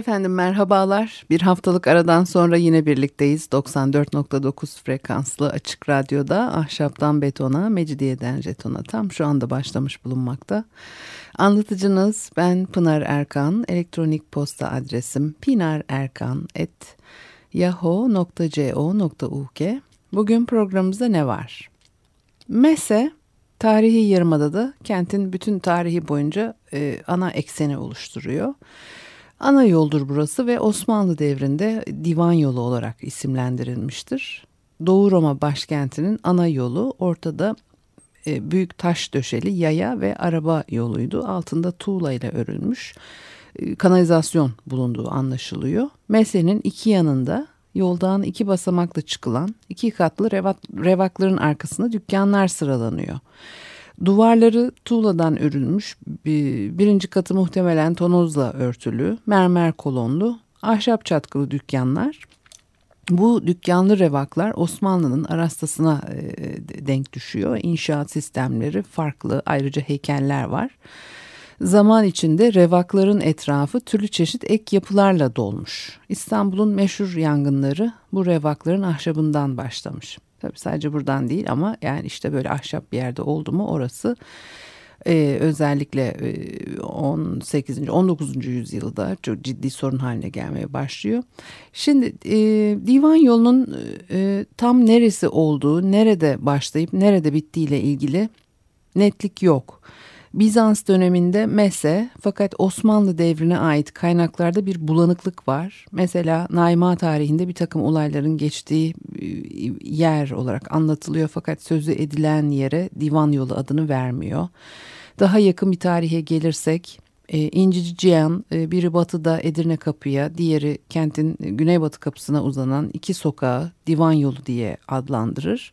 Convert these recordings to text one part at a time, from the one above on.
Efendim merhabalar. Bir haftalık aradan sonra yine birlikteyiz. 94.9 frekanslı açık radyoda ahşaptan betona, mecidiyeden jetona tam şu anda başlamış bulunmakta. Anlatıcınız ben Pınar Erkan. Elektronik posta adresim pinarerkan.yahoo.co.uk Bugün programımızda ne var? Mese tarihi yarımadada kentin bütün tarihi boyunca e, ana ekseni oluşturuyor. Ana yoldur burası ve Osmanlı devrinde divan yolu olarak isimlendirilmiştir. Doğu Roma başkentinin ana yolu ortada e, büyük taş döşeli yaya ve araba yoluydu. Altında tuğla ile örülmüş e, kanalizasyon bulunduğu anlaşılıyor. Mesleğinin iki yanında yoldan iki basamakla çıkılan iki katlı revak, revakların arkasında dükkanlar sıralanıyor. Duvarları tuğladan örülmüş, birinci katı muhtemelen tonozla örtülü, mermer kolonlu, ahşap çatkılı dükkanlar. Bu dükkanlı revaklar Osmanlı'nın arastasına e, denk düşüyor. İnşaat sistemleri farklı, ayrıca heykeller var. Zaman içinde revakların etrafı türlü çeşit ek yapılarla dolmuş. İstanbul'un meşhur yangınları bu revakların ahşabından başlamış. Tabii sadece buradan değil ama yani işte böyle ahşap bir yerde oldu mu orası e, özellikle e, 18. 19. yüzyılda çok ciddi sorun haline gelmeye başlıyor. Şimdi e, divan yolunun e, tam neresi olduğu, nerede başlayıp nerede bittiğiyle ilgili netlik yok. Bizans döneminde Mese fakat Osmanlı devrine ait kaynaklarda bir bulanıklık var. Mesela Naima tarihinde bir takım olayların geçtiği e, yer olarak anlatılıyor fakat sözü edilen yere divan yolu adını vermiyor. Daha yakın bir tarihe gelirsek e, İncici Cihan e, biri batıda Edirne Kapı'ya diğeri kentin güneybatı kapısına uzanan iki sokağı divan yolu diye adlandırır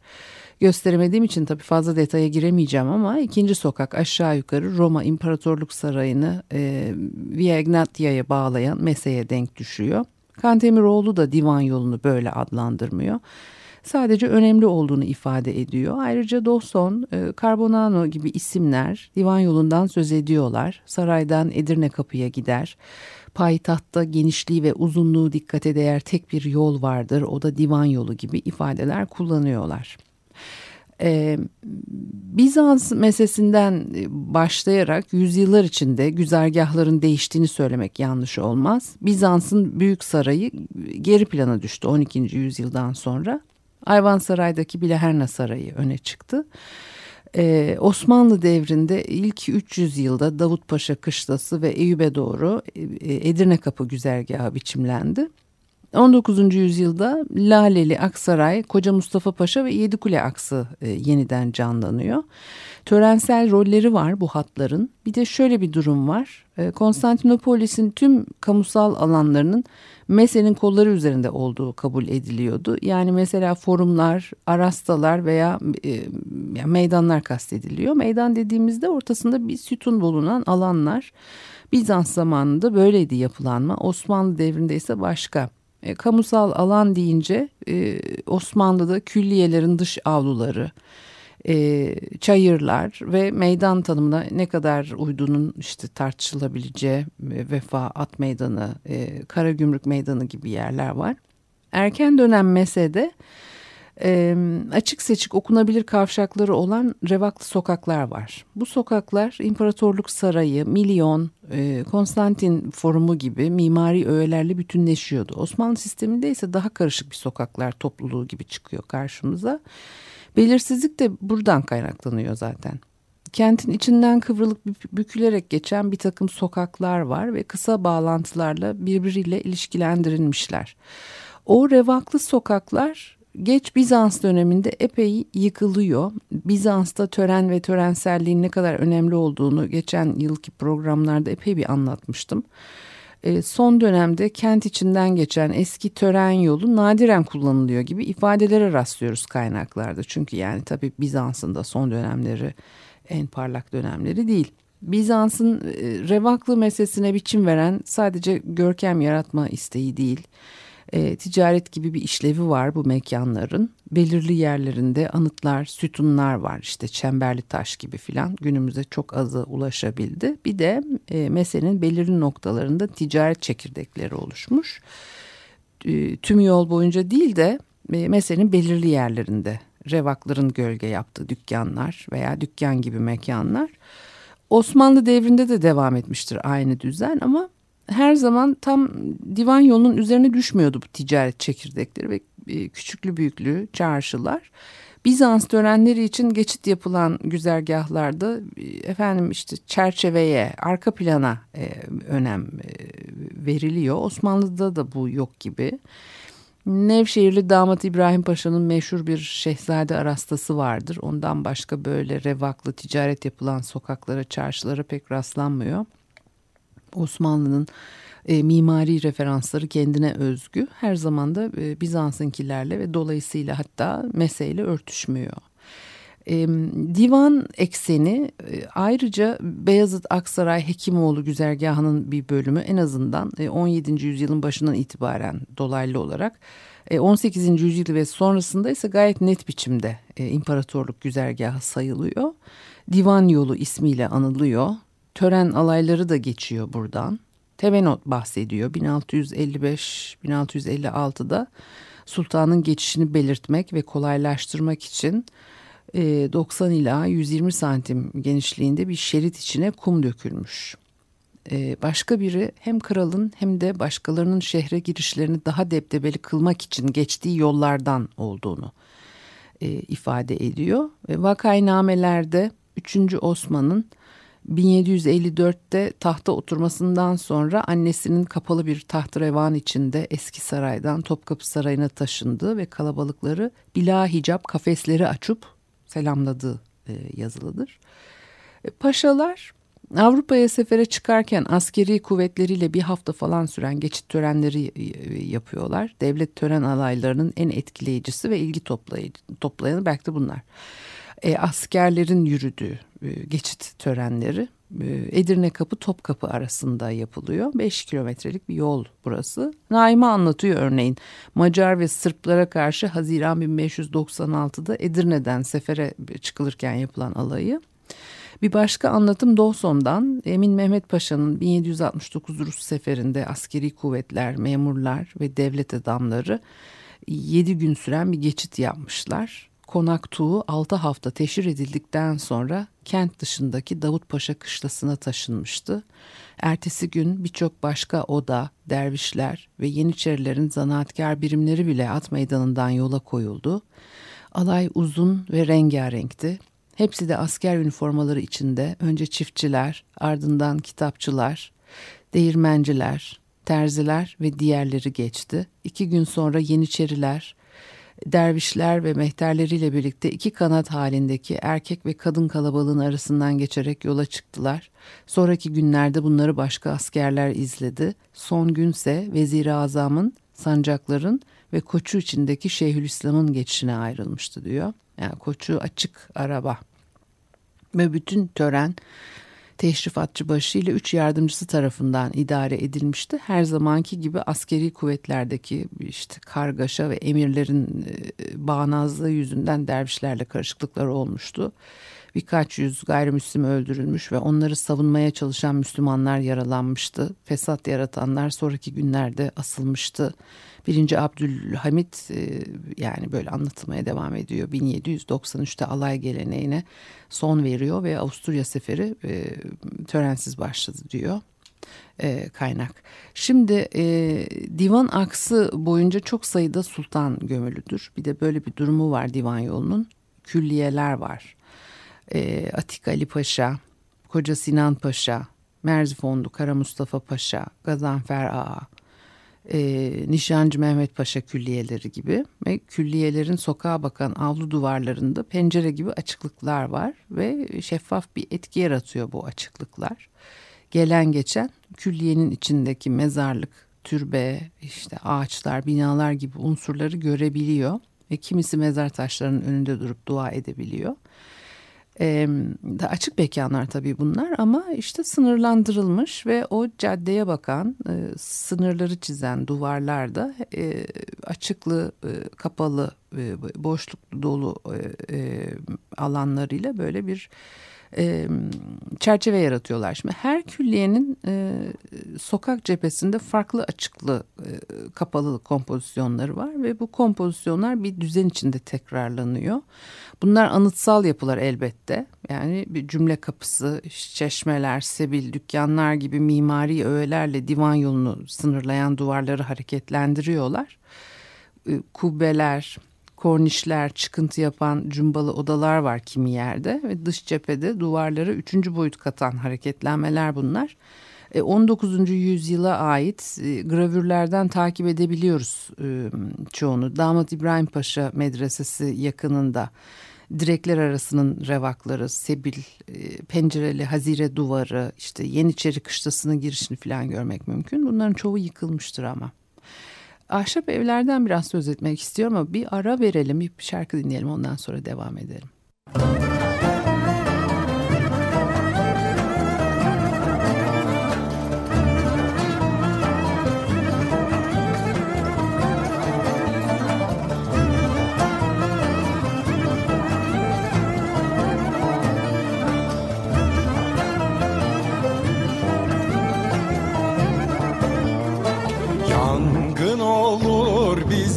gösteremediğim için tabii fazla detaya giremeyeceğim ama ikinci sokak aşağı yukarı Roma İmparatorluk Sarayı'nı e, Via Ignatia'ya bağlayan meseye denk düşüyor. Kantemiroğlu da divan yolunu böyle adlandırmıyor. Sadece önemli olduğunu ifade ediyor. Ayrıca Dawson, e, Carbonano gibi isimler divan yolundan söz ediyorlar. Saraydan Edirne Kapı'ya gider. Payitahtta genişliği ve uzunluğu dikkate değer tek bir yol vardır. O da divan yolu gibi ifadeler kullanıyorlar. Ee, Bizans meselesinden başlayarak yüzyıllar içinde güzergahların değiştiğini söylemek yanlış olmaz. Bizans'ın büyük sarayı geri plana düştü 12. yüzyıldan sonra. Ayvansaray'daki Bileherna Sarayı öne çıktı. Ee, Osmanlı devrinde ilk 300 yılda Davutpaşa Kışlası ve Eyüp'e doğru e, Edirne Kapı güzergahı biçimlendi. 19. yüzyılda Laleli Aksaray, Koca Mustafa Paşa ve Yedikule aksı e, yeniden canlanıyor. Törensel rolleri var bu hatların. Bir de şöyle bir durum var. E, Konstantinopolis'in tüm kamusal alanlarının Mese'nin kolları üzerinde olduğu kabul ediliyordu. Yani mesela forumlar, arastalar veya e, meydanlar kastediliyor. Meydan dediğimizde ortasında bir sütun bulunan alanlar. Bizans zamanında böyleydi yapılanma. Osmanlı devrinde ise başka. E, kamusal alan deyince e, Osmanlı'da külliyelerin dış avluları, e, çayırlar ve meydan tanımına ne kadar uyduğunun işte tartışılabileceği e, Vefa At Meydanı, e, Karagümrük Meydanı gibi yerler var. Erken dönem mesede e, açık seçik okunabilir kavşakları olan revaklı sokaklar var. Bu sokaklar İmparatorluk Sarayı, Milyon, e, Konstantin Forumu gibi mimari öğelerle bütünleşiyordu. Osmanlı sisteminde ise daha karışık bir sokaklar topluluğu gibi çıkıyor karşımıza. Belirsizlik de buradan kaynaklanıyor zaten. Kentin içinden kıvrılıp bükülerek geçen bir takım sokaklar var ve kısa bağlantılarla birbiriyle ilişkilendirilmişler. O revaklı sokaklar geç Bizans döneminde epey yıkılıyor. Bizans'ta tören ve törenselliğin ne kadar önemli olduğunu geçen yılki programlarda epey bir anlatmıştım. E, son dönemde kent içinden geçen eski tören yolu nadiren kullanılıyor gibi ifadelere rastlıyoruz kaynaklarda. Çünkü yani tabii Bizans'ın da son dönemleri en parlak dönemleri değil. Bizans'ın e, revaklı meselesine biçim veren sadece görkem yaratma isteği değil e, ticaret gibi bir işlevi var bu mekanların. Belirli yerlerinde anıtlar, sütunlar var işte çemberli taş gibi filan günümüze çok azı ulaşabildi. Bir de e, meselenin belirli noktalarında ticaret çekirdekleri oluşmuş. E, tüm yol boyunca değil de e, meselenin belirli yerlerinde revakların gölge yaptığı dükkanlar veya dükkan gibi mekanlar. Osmanlı devrinde de devam etmiştir aynı düzen ama her zaman tam divan yolunun üzerine düşmüyordu bu ticaret çekirdekleri ve e, küçüklü büyüklü çarşılar. Bizans törenleri için geçit yapılan güzergahlarda e, efendim işte çerçeveye, arka plana e, önem e, veriliyor. Osmanlı'da da bu yok gibi. Nevşehirli damat İbrahim Paşa'nın meşhur bir şehzade arastası vardır. Ondan başka böyle revaklı ticaret yapılan sokaklara, çarşılara pek rastlanmıyor. Osmanlı'nın e, mimari referansları kendine özgü. Her zaman da e, Bizans'ınkilerle ve dolayısıyla hatta meseleyle örtüşmüyor. E, divan ekseni e, ayrıca Beyazıt Aksaray Hekimoğlu güzergahının bir bölümü en azından e, 17. yüzyılın başından itibaren dolaylı olarak 18. E, yüzyıl ve sonrasında ise gayet net biçimde e, imparatorluk güzergahı sayılıyor. Divan yolu ismiyle anılıyor tören alayları da geçiyor buradan. Tevenot bahsediyor 1655-1656'da sultanın geçişini belirtmek ve kolaylaştırmak için 90 e, ila 120 santim genişliğinde bir şerit içine kum dökülmüş. E, başka biri hem kralın hem de başkalarının şehre girişlerini daha debdebeli kılmak için geçtiği yollardan olduğunu e, ifade ediyor. Vakaynamelerde 3. Osman'ın 1754'te tahta oturmasından sonra annesinin kapalı bir tahtrevan içinde eski saraydan Topkapı Sarayı'na taşındığı ve kalabalıkları bila hicap kafesleri açıp selamladığı e, yazılıdır. E, paşalar Avrupa'ya sefere çıkarken askeri kuvvetleriyle bir hafta falan süren geçit törenleri e, yapıyorlar. Devlet tören alaylarının en etkileyicisi ve ilgi toplayanı belki de bunlar e, askerlerin yürüdüğü geçit törenleri e, Edirne Kapı Topkapı arasında yapılıyor. 5 kilometrelik bir yol burası. Naime anlatıyor örneğin Macar ve Sırplara karşı Haziran 1596'da Edirne'den sefere çıkılırken yapılan alayı. Bir başka anlatım Dawson'dan Emin Mehmet Paşa'nın 1769 Rus seferinde askeri kuvvetler, memurlar ve devlet adamları 7 gün süren bir geçit yapmışlar. Konak Tuğ 6 hafta teşhir edildikten sonra kent dışındaki Davutpaşa kışlasına taşınmıştı. Ertesi gün birçok başka oda, dervişler ve Yeniçerilerin zanaatkar birimleri bile at meydanından yola koyuldu. Alay uzun ve rengarenkti. Hepsi de asker üniformaları içinde önce çiftçiler, ardından kitapçılar, değirmenciler, terziler ve diğerleri geçti. İki gün sonra Yeniçeriler, dervişler ve mehterleriyle birlikte iki kanat halindeki erkek ve kadın kalabalığın arasından geçerek yola çıktılar. Sonraki günlerde bunları başka askerler izledi. Son günse Vezir-i Azam'ın, sancakların ve koçu içindeki Şeyhülislam'ın geçişine ayrılmıştı diyor. Yani koçu açık araba. Ve bütün tören teşrifatçı başı ile üç yardımcısı tarafından idare edilmişti. Her zamanki gibi askeri kuvvetlerdeki işte kargaşa ve emirlerin e, bağnazlığı yüzünden dervişlerle karışıklıklar olmuştu. Birkaç yüz gayrimüslim öldürülmüş ve onları savunmaya çalışan Müslümanlar yaralanmıştı. Fesat yaratanlar sonraki günlerde asılmıştı. Birinci Abdülhamit e, yani böyle anlatılmaya devam ediyor. 1793'te alay geleneğine son veriyor ve Avusturya seferi e, törensiz başladı diyor e, kaynak. Şimdi divan aksı boyunca çok sayıda sultan gömülüdür. Bir de böyle bir durumu var divan yolunun. Külliyeler var. Atik Ali Paşa, Koca Sinan Paşa, Merzifonlu Kara Mustafa Paşa, Gazanfer Ağa, e, Nişancı Mehmet Paşa külliyeleri gibi ve külliyelerin sokağa bakan avlu duvarlarında pencere gibi açıklıklar var ve şeffaf bir etki yaratıyor bu açıklıklar. Gelen geçen külliyenin içindeki mezarlık, türbe, işte ağaçlar, binalar gibi unsurları görebiliyor ve kimisi mezar taşlarının önünde durup dua edebiliyor. E, açık mekanlar tabii bunlar ama işte sınırlandırılmış ve o caddeye bakan e, sınırları çizen duvarlarda e, açıklı e, kapalı e, boşluk dolu e, e, alanlarıyla böyle bir e, çerçeve yaratıyorlar. Şimdi her külliyenin e, sokak cephesinde farklı açıklı e, kapalı kompozisyonları var ve bu kompozisyonlar bir düzen içinde tekrarlanıyor. Bunlar anıtsal yapılar elbette. Yani bir cümle kapısı, çeşmeler, sebil, dükkanlar gibi mimari öğelerle divan yolunu sınırlayan duvarları hareketlendiriyorlar. E, kubbeler, kornişler, çıkıntı yapan cumbalı odalar var kimi yerde ve dış cephede duvarlara üçüncü boyut katan hareketlenmeler bunlar. 19. E, yüzyıla ait e, gravürlerden takip edebiliyoruz e, çoğunu. Damat İbrahim Paşa Medresesi yakınında direkler arasının revakları, sebil, pencereli hazire duvarı, işte Yeniçeri kışlasının girişini falan görmek mümkün. Bunların çoğu yıkılmıştır ama. Ahşap evlerden biraz söz etmek istiyorum ama bir ara verelim, bir şarkı dinleyelim ondan sonra devam edelim.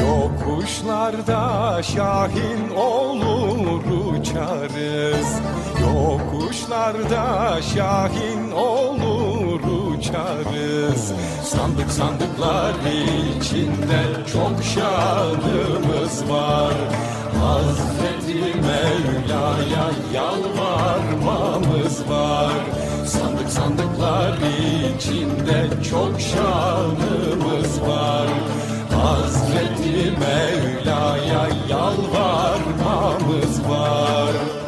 Yokuşlarda şahin olur uçarız. Yokuşlarda şahin olur uçarız. Sandık sandıklar içinde çok şanımız var. Hazreti Mevla'ya yalvarmamız var. Sandık sandıklar içinde çok şanımız var Hazreti Mevla'ya yalvarmamız var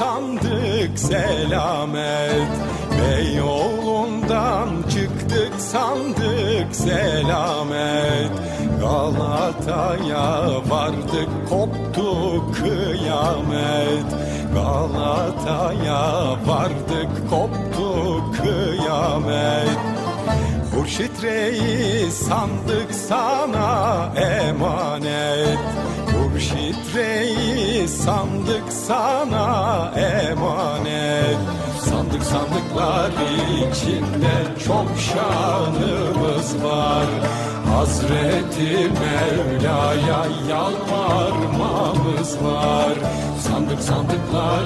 sandık selamet. Beyoğlu'ndan çıktık sandık selamet. Galata'ya vardık koptu kıyamet. Galata'ya vardık koptu kıyamet. Hurşit Reis sandık sana emanet Reis sandık sana emanet. Sandık sandıklar içinde çok şanımız var. Hazreti Mevla'ya yalvarmamız var. Sandık sandıklar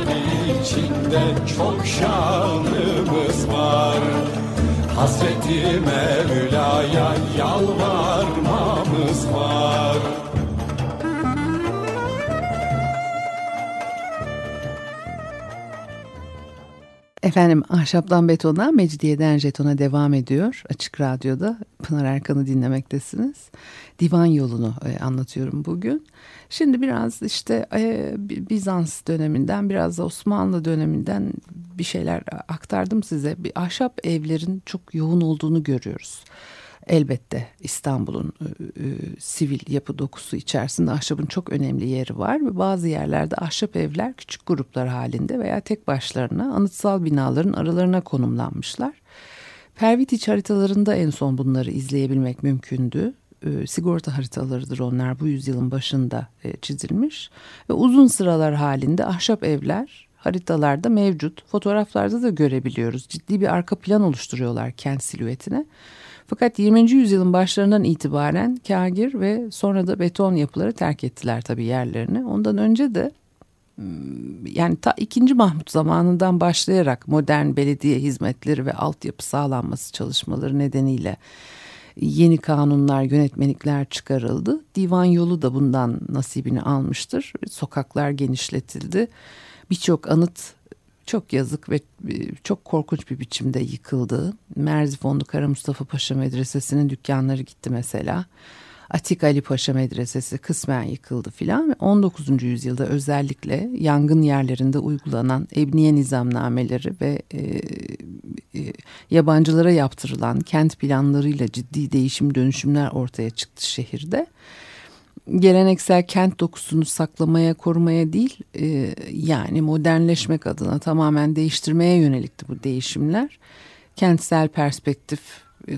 içinde çok şanımız var. Hazreti Mevla'ya yalvarmamız var Efendim Ahşaptan Betona, Mecidiyeden Jeton'a devam ediyor. Açık Radyo'da Pınar Erkan'ı dinlemektesiniz. Divan yolunu e, anlatıyorum bugün. Şimdi biraz işte e, Bizans döneminden biraz da Osmanlı döneminden bir şeyler aktardım size. Bir ahşap evlerin çok yoğun olduğunu görüyoruz. Elbette İstanbul'un e, sivil yapı dokusu içerisinde ahşabın çok önemli yeri var ve bazı yerlerde ahşap evler küçük gruplar halinde veya tek başlarına anıtsal binaların aralarına konumlanmışlar. Pervitiç haritalarında en son bunları izleyebilmek mümkündü. E, sigorta haritalarıdır onlar bu yüzyılın başında e, çizilmiş. Ve uzun sıralar halinde ahşap evler haritalarda mevcut. Fotoğraflarda da görebiliyoruz. Ciddi bir arka plan oluşturuyorlar kent silüetine. Fakat 20. yüzyılın başlarından itibaren kagir ve sonra da beton yapıları terk ettiler tabii yerlerini. Ondan önce de hmm, yani ta 2. Mahmut zamanından başlayarak modern belediye hizmetleri ve altyapı sağlanması çalışmaları nedeniyle yeni kanunlar, yönetmelikler çıkarıldı. Divan yolu da bundan nasibini almıştır. Sokaklar genişletildi. Birçok anıt çok yazık ve e, çok korkunç bir biçimde yıkıldı. Merzifonlu Kara Mustafa Paşa Medresesi'nin dükkanları gitti mesela. Atik Ali Paşa Medresesi kısmen yıkıldı filan 19. yüzyılda özellikle yangın yerlerinde uygulanan ebniye nizamnameleri ve e, e, yabancılara yaptırılan kent planlarıyla ciddi değişim dönüşümler ortaya çıktı şehirde geleneksel kent dokusunu saklamaya, korumaya değil, e, yani modernleşmek adına tamamen değiştirmeye yönelikti bu değişimler. Kentsel perspektif,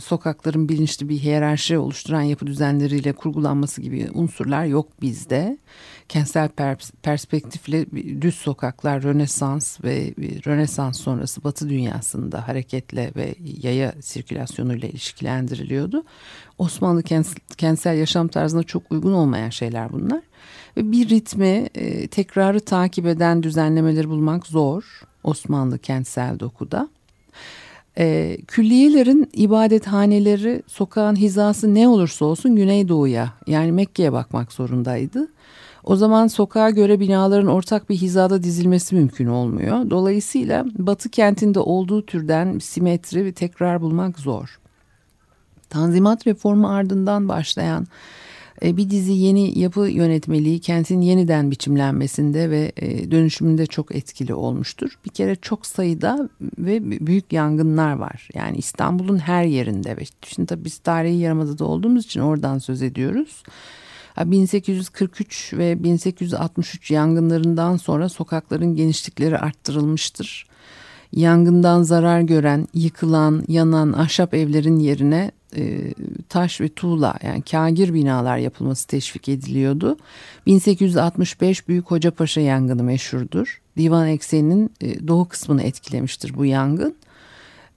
sokakların bilinçli bir hiyerarşi oluşturan yapı düzenleriyle kurgulanması gibi unsurlar yok bizde. Kentsel perspektifle düz sokaklar Rönesans ve Rönesans sonrası Batı dünyasında hareketle ve yaya sirkülasyonuyla ilişkilendiriliyordu. Osmanlı kentsel yaşam tarzına çok uygun olmayan şeyler bunlar. Ve bir ritmi e, tekrarı takip eden düzenlemeleri bulmak zor Osmanlı kentsel dokuda. E, külliyelerin ibadethaneleri sokağın hizası ne olursa olsun Güneydoğu'ya yani Mekke'ye bakmak zorundaydı. O zaman sokağa göre binaların ortak bir hizada dizilmesi mümkün olmuyor. Dolayısıyla Batı kentinde olduğu türden simetri ve tekrar bulmak zor. Tanzimat reformu ardından başlayan bir dizi yeni yapı yönetmeliği kentin yeniden biçimlenmesinde ve e, dönüşümünde çok etkili olmuştur. Bir kere çok sayıda ve büyük yangınlar var. Yani İstanbul'un her yerinde ve şimdi tabii biz tarihi yarımadada olduğumuz için oradan söz ediyoruz. 1843 ve 1863 yangınlarından sonra sokakların genişlikleri arttırılmıştır. Yangından zarar gören, yıkılan, yanan ahşap evlerin yerine e, taş ve tuğla yani kagir binalar yapılması teşvik ediliyordu. 1865 Büyük Hocapaşa yangını meşhurdur. Divan ekseninin e, doğu kısmını etkilemiştir bu yangın.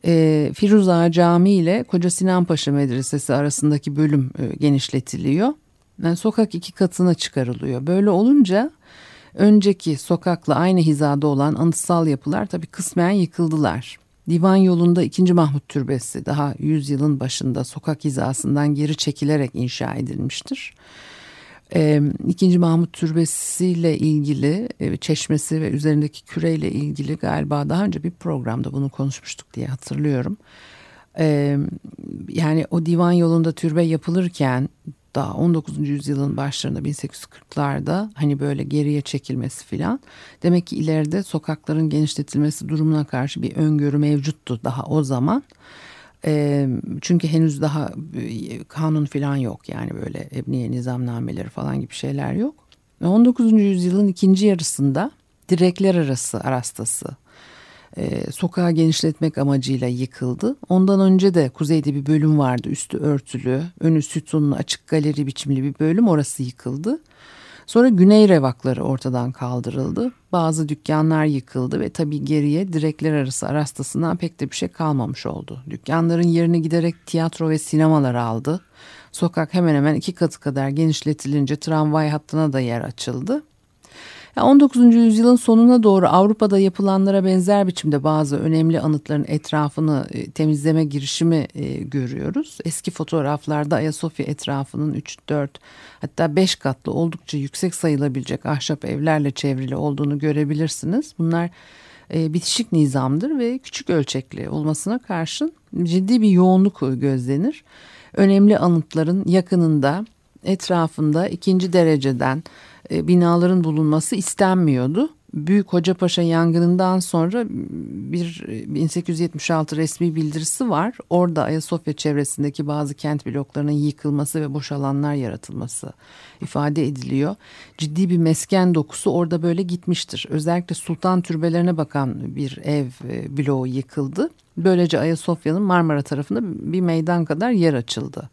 E, Firuz Ağa Camii ile Koca Sinan Paşa Medresesi arasındaki bölüm e, genişletiliyor. Yani sokak iki katına çıkarılıyor. Böyle olunca önceki sokakla aynı hizada olan anıtsal yapılar tabii kısmen yıkıldılar. Divan yolunda 2. Mahmut Türbesi daha yüzyılın başında sokak hizasından geri çekilerek inşa edilmiştir. Ee, 2. Mahmut Türbesi ile ilgili e, çeşmesi ve üzerindeki küreyle ilgili galiba daha önce bir programda bunu konuşmuştuk diye hatırlıyorum. Ee, yani o divan yolunda türbe yapılırken daha 19. yüzyılın başlarında 1840'larda hani böyle geriye çekilmesi filan. Demek ki ileride sokakların genişletilmesi durumuna karşı bir öngörü mevcuttu daha o zaman. Çünkü henüz daha e, kanun filan yok yani böyle ebniye nizamnameleri falan gibi şeyler yok. 19. yüzyılın ikinci yarısında direkler arası arastası e, sokağı genişletmek amacıyla yıkıldı. Ondan önce de kuzeyde bir bölüm vardı üstü örtülü, önü sütunlu açık galeri biçimli bir bölüm orası yıkıldı. Sonra güney revakları ortadan kaldırıldı. Bazı dükkanlar yıkıldı ve tabii geriye direkler arası arastasından pek de bir şey kalmamış oldu. Dükkanların yerini giderek tiyatro ve sinemalar aldı. Sokak hemen hemen iki katı kadar genişletilince tramvay hattına da yer açıldı. 19. yüzyılın sonuna doğru Avrupa'da yapılanlara benzer biçimde bazı önemli anıtların etrafını e, temizleme girişimi e, görüyoruz. Eski fotoğraflarda Ayasofya etrafının 3-4 hatta 5 katlı oldukça yüksek sayılabilecek ahşap evlerle çevrili olduğunu görebilirsiniz. Bunlar e, bitişik nizamdır ve küçük ölçekli olmasına karşın ciddi bir yoğunluk gözlenir. Önemli anıtların yakınında etrafında ikinci dereceden e, binaların bulunması istenmiyordu. Büyük Hocapaşa yangınından sonra bir 1876 resmi bildirisi var. Orada Ayasofya çevresindeki bazı kent bloklarının yıkılması ve boş alanlar yaratılması ifade ediliyor. Ciddi bir mesken dokusu orada böyle gitmiştir. Özellikle sultan türbelerine bakan bir ev e, bloğu yıkıldı. Böylece Ayasofya'nın Marmara tarafında bir meydan kadar yer açıldı.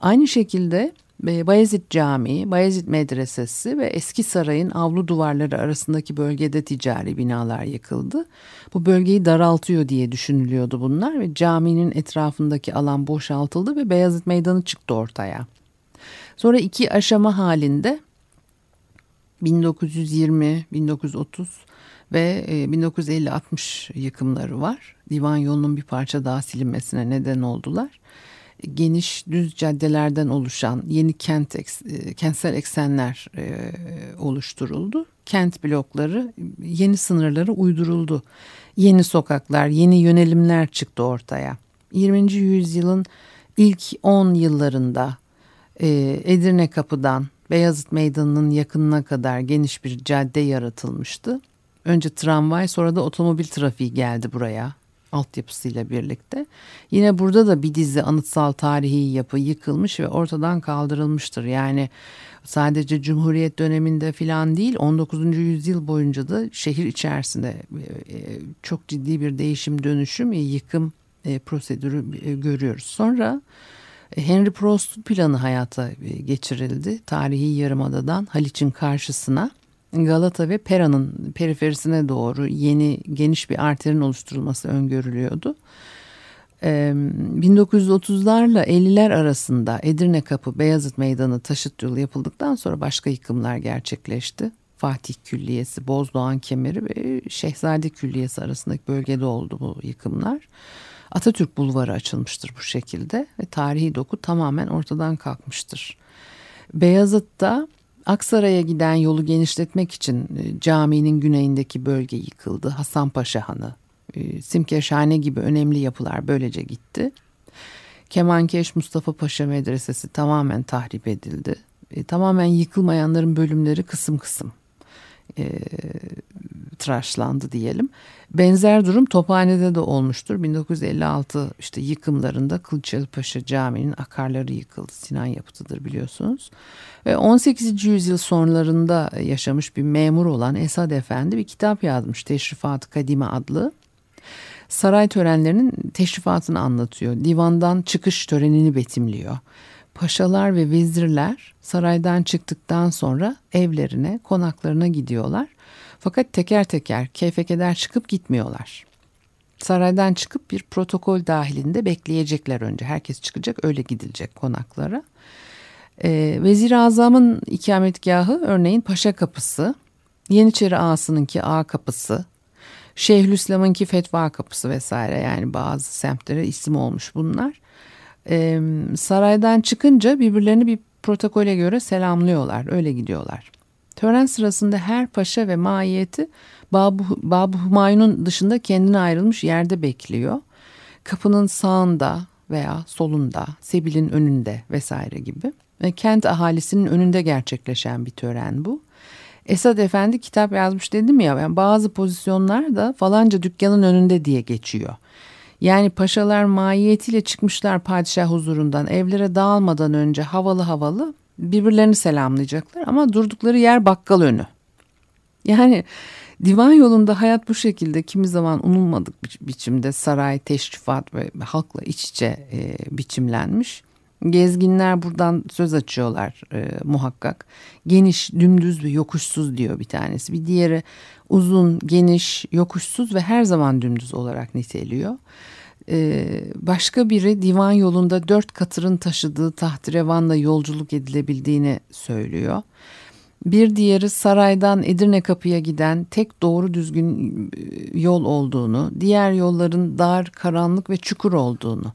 Aynı şekilde Bayezid Camii, Bayezid Medresesi ve Eski Saray'ın avlu duvarları arasındaki bölgede ticari binalar yıkıldı. Bu bölgeyi daraltıyor diye düşünülüyordu bunlar ve caminin etrafındaki alan boşaltıldı ve Beyazıt Meydanı çıktı ortaya. Sonra iki aşama halinde 1920, 1930 ve 1950-60 yıkımları var. Divan yolunun bir parça daha silinmesine neden oldular geniş düz caddelerden oluşan yeni kent e, kentsel eksenler e, oluşturuldu. Kent blokları yeni sınırları uyduruldu. Yeni sokaklar, yeni yönelimler çıktı ortaya. 20. yüzyılın ilk 10 yıllarında e, Edirne Kapı'dan Beyazıt Meydanı'nın yakınına kadar geniş bir cadde yaratılmıştı. Önce tramvay sonra da otomobil trafiği geldi buraya altyapısıyla birlikte. Yine burada da bir dizi anıtsal tarihi yapı yıkılmış ve ortadan kaldırılmıştır. Yani sadece Cumhuriyet döneminde filan değil 19. yüzyıl boyunca da şehir içerisinde e, e, çok ciddi bir değişim dönüşüm yıkım e, prosedürü görüyoruz. Sonra Henry Prost planı hayata geçirildi. Tarihi Yarımada'dan Haliç'in karşısına Galata ve Pera'nın periferisine doğru yeni geniş bir arterin oluşturulması öngörülüyordu. 1930'larla 50'ler arasında Edirne Kapı, Beyazıt Meydanı taşıt yolu yapıldıktan sonra başka yıkımlar gerçekleşti. Fatih Külliyesi, Bozdoğan Kemeri ve Şehzade Külliyesi arasındaki bölgede oldu bu yıkımlar. Atatürk Bulvarı açılmıştır bu şekilde ve tarihi doku tamamen ortadan kalkmıştır. Beyazıt'ta Aksaray'a giden yolu genişletmek için e, caminin güneyindeki bölge yıkıldı. Hasanpaşa Hanı, e, Simkeşhane gibi önemli yapılar böylece gitti. Kemankeş Mustafa Paşa Medresesi tamamen tahrip edildi. E, tamamen yıkılmayanların bölümleri kısım kısım e, tıraşlandı diyelim. Benzer durum Tophane'de de olmuştur. 1956 işte yıkımlarında Kılıçdaroğlu Camii'nin akarları yıkıldı. Sinan yapıtıdır biliyorsunuz. Ve 18. yüzyıl sonlarında yaşamış bir memur olan Esad Efendi bir kitap yazmış. Teşrifat Kadime adlı. Saray törenlerinin teşrifatını anlatıyor. Divandan çıkış törenini betimliyor. Paşalar ve vezirler saraydan çıktıktan sonra evlerine, konaklarına gidiyorlar. Fakat teker teker keyfe keder çıkıp gitmiyorlar. Saraydan çıkıp bir protokol dahilinde bekleyecekler önce. Herkes çıkacak öyle gidilecek konaklara. Ee, Vezir-i Azam'ın ikametgahı örneğin Paşa Kapısı, Yeniçeri Ağası'nınki Ağa Kapısı, Şeyhülislam'ınki Fetva Kapısı vesaire yani bazı semtlere isim olmuş bunlar. Ee, saraydan çıkınca birbirlerini bir protokole göre selamlıyorlar öyle gidiyorlar. Tören sırasında her paşa ve maiyeti Babu, Babu Humayun'un dışında kendine ayrılmış yerde bekliyor. Kapının sağında veya solunda, Sebil'in önünde vesaire gibi. Ve kent ahalisinin önünde gerçekleşen bir tören bu. Esad Efendi kitap yazmış dedim ya yani bazı pozisyonlar da falanca dükkanın önünde diye geçiyor. Yani paşalar mahiyetiyle çıkmışlar padişah huzurundan evlere dağılmadan önce havalı havalı birbirlerini selamlayacaklar ama durdukları yer bakkal önü. Yani divan yolunda hayat bu şekilde kimi zaman unulmadık bi biçimde saray, teşrifat ve halkla iç içe e, biçimlenmiş. Gezginler buradan söz açıyorlar e, muhakkak. Geniş, dümdüz ve yokuşsuz diyor bir tanesi. Bir diğeri uzun, geniş, yokuşsuz ve her zaman dümdüz olarak niteliyor. Ee, başka biri divan yolunda dört katırın taşıdığı tahterevanla yolculuk edilebildiğini söylüyor. Bir diğeri saraydan Edirne kapıya giden tek doğru düzgün e, yol olduğunu, diğer yolların dar, karanlık ve çukur olduğunu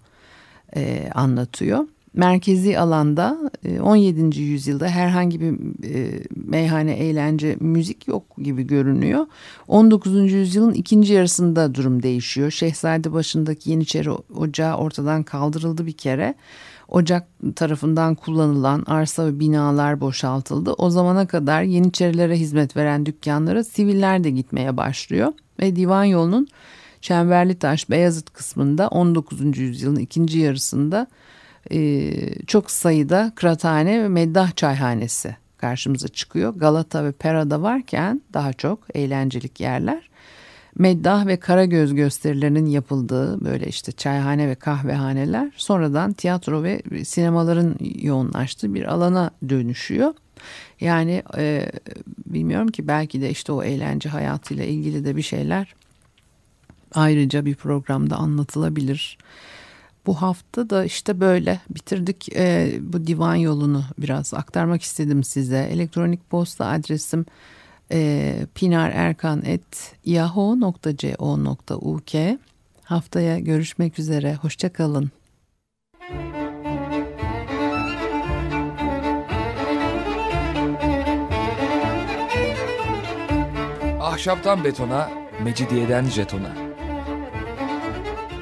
e, anlatıyor. Merkezi alanda 17. E, yüzyılda herhangi bir e, meyhane, eğlence, müzik yok gibi görünüyor. 19. yüzyılın ikinci yarısında durum değişiyor. Şehzade başındaki Yeniçeri Ocağı ortadan kaldırıldı bir kere. Ocak tarafından kullanılan arsa ve binalar boşaltıldı. O zamana kadar Yeniçerilere hizmet veren dükkanlara siviller de gitmeye başlıyor. Ve divan yolunun Çemberli Taş Beyazıt kısmında 19. yüzyılın ikinci yarısında e, çok sayıda kıraathane ve meddah çayhanesi karşımıza çıkıyor. Galata ve Pera'da varken daha çok eğlencelik yerler. Meddah ve Karagöz gösterilerinin yapıldığı böyle işte çayhane ve kahvehaneler sonradan tiyatro ve sinemaların yoğunlaştığı bir alana dönüşüyor. Yani e, bilmiyorum ki belki de işte o eğlence hayatıyla ilgili de bir şeyler ayrıca bir programda anlatılabilir. Bu hafta da işte böyle bitirdik e, bu divan yolunu biraz aktarmak istedim size. Elektronik posta adresim e, pinarerkan.yahoo.co.uk Haftaya görüşmek üzere. Hoşçakalın. Ahşaptan betona, mecidiyeden jetona.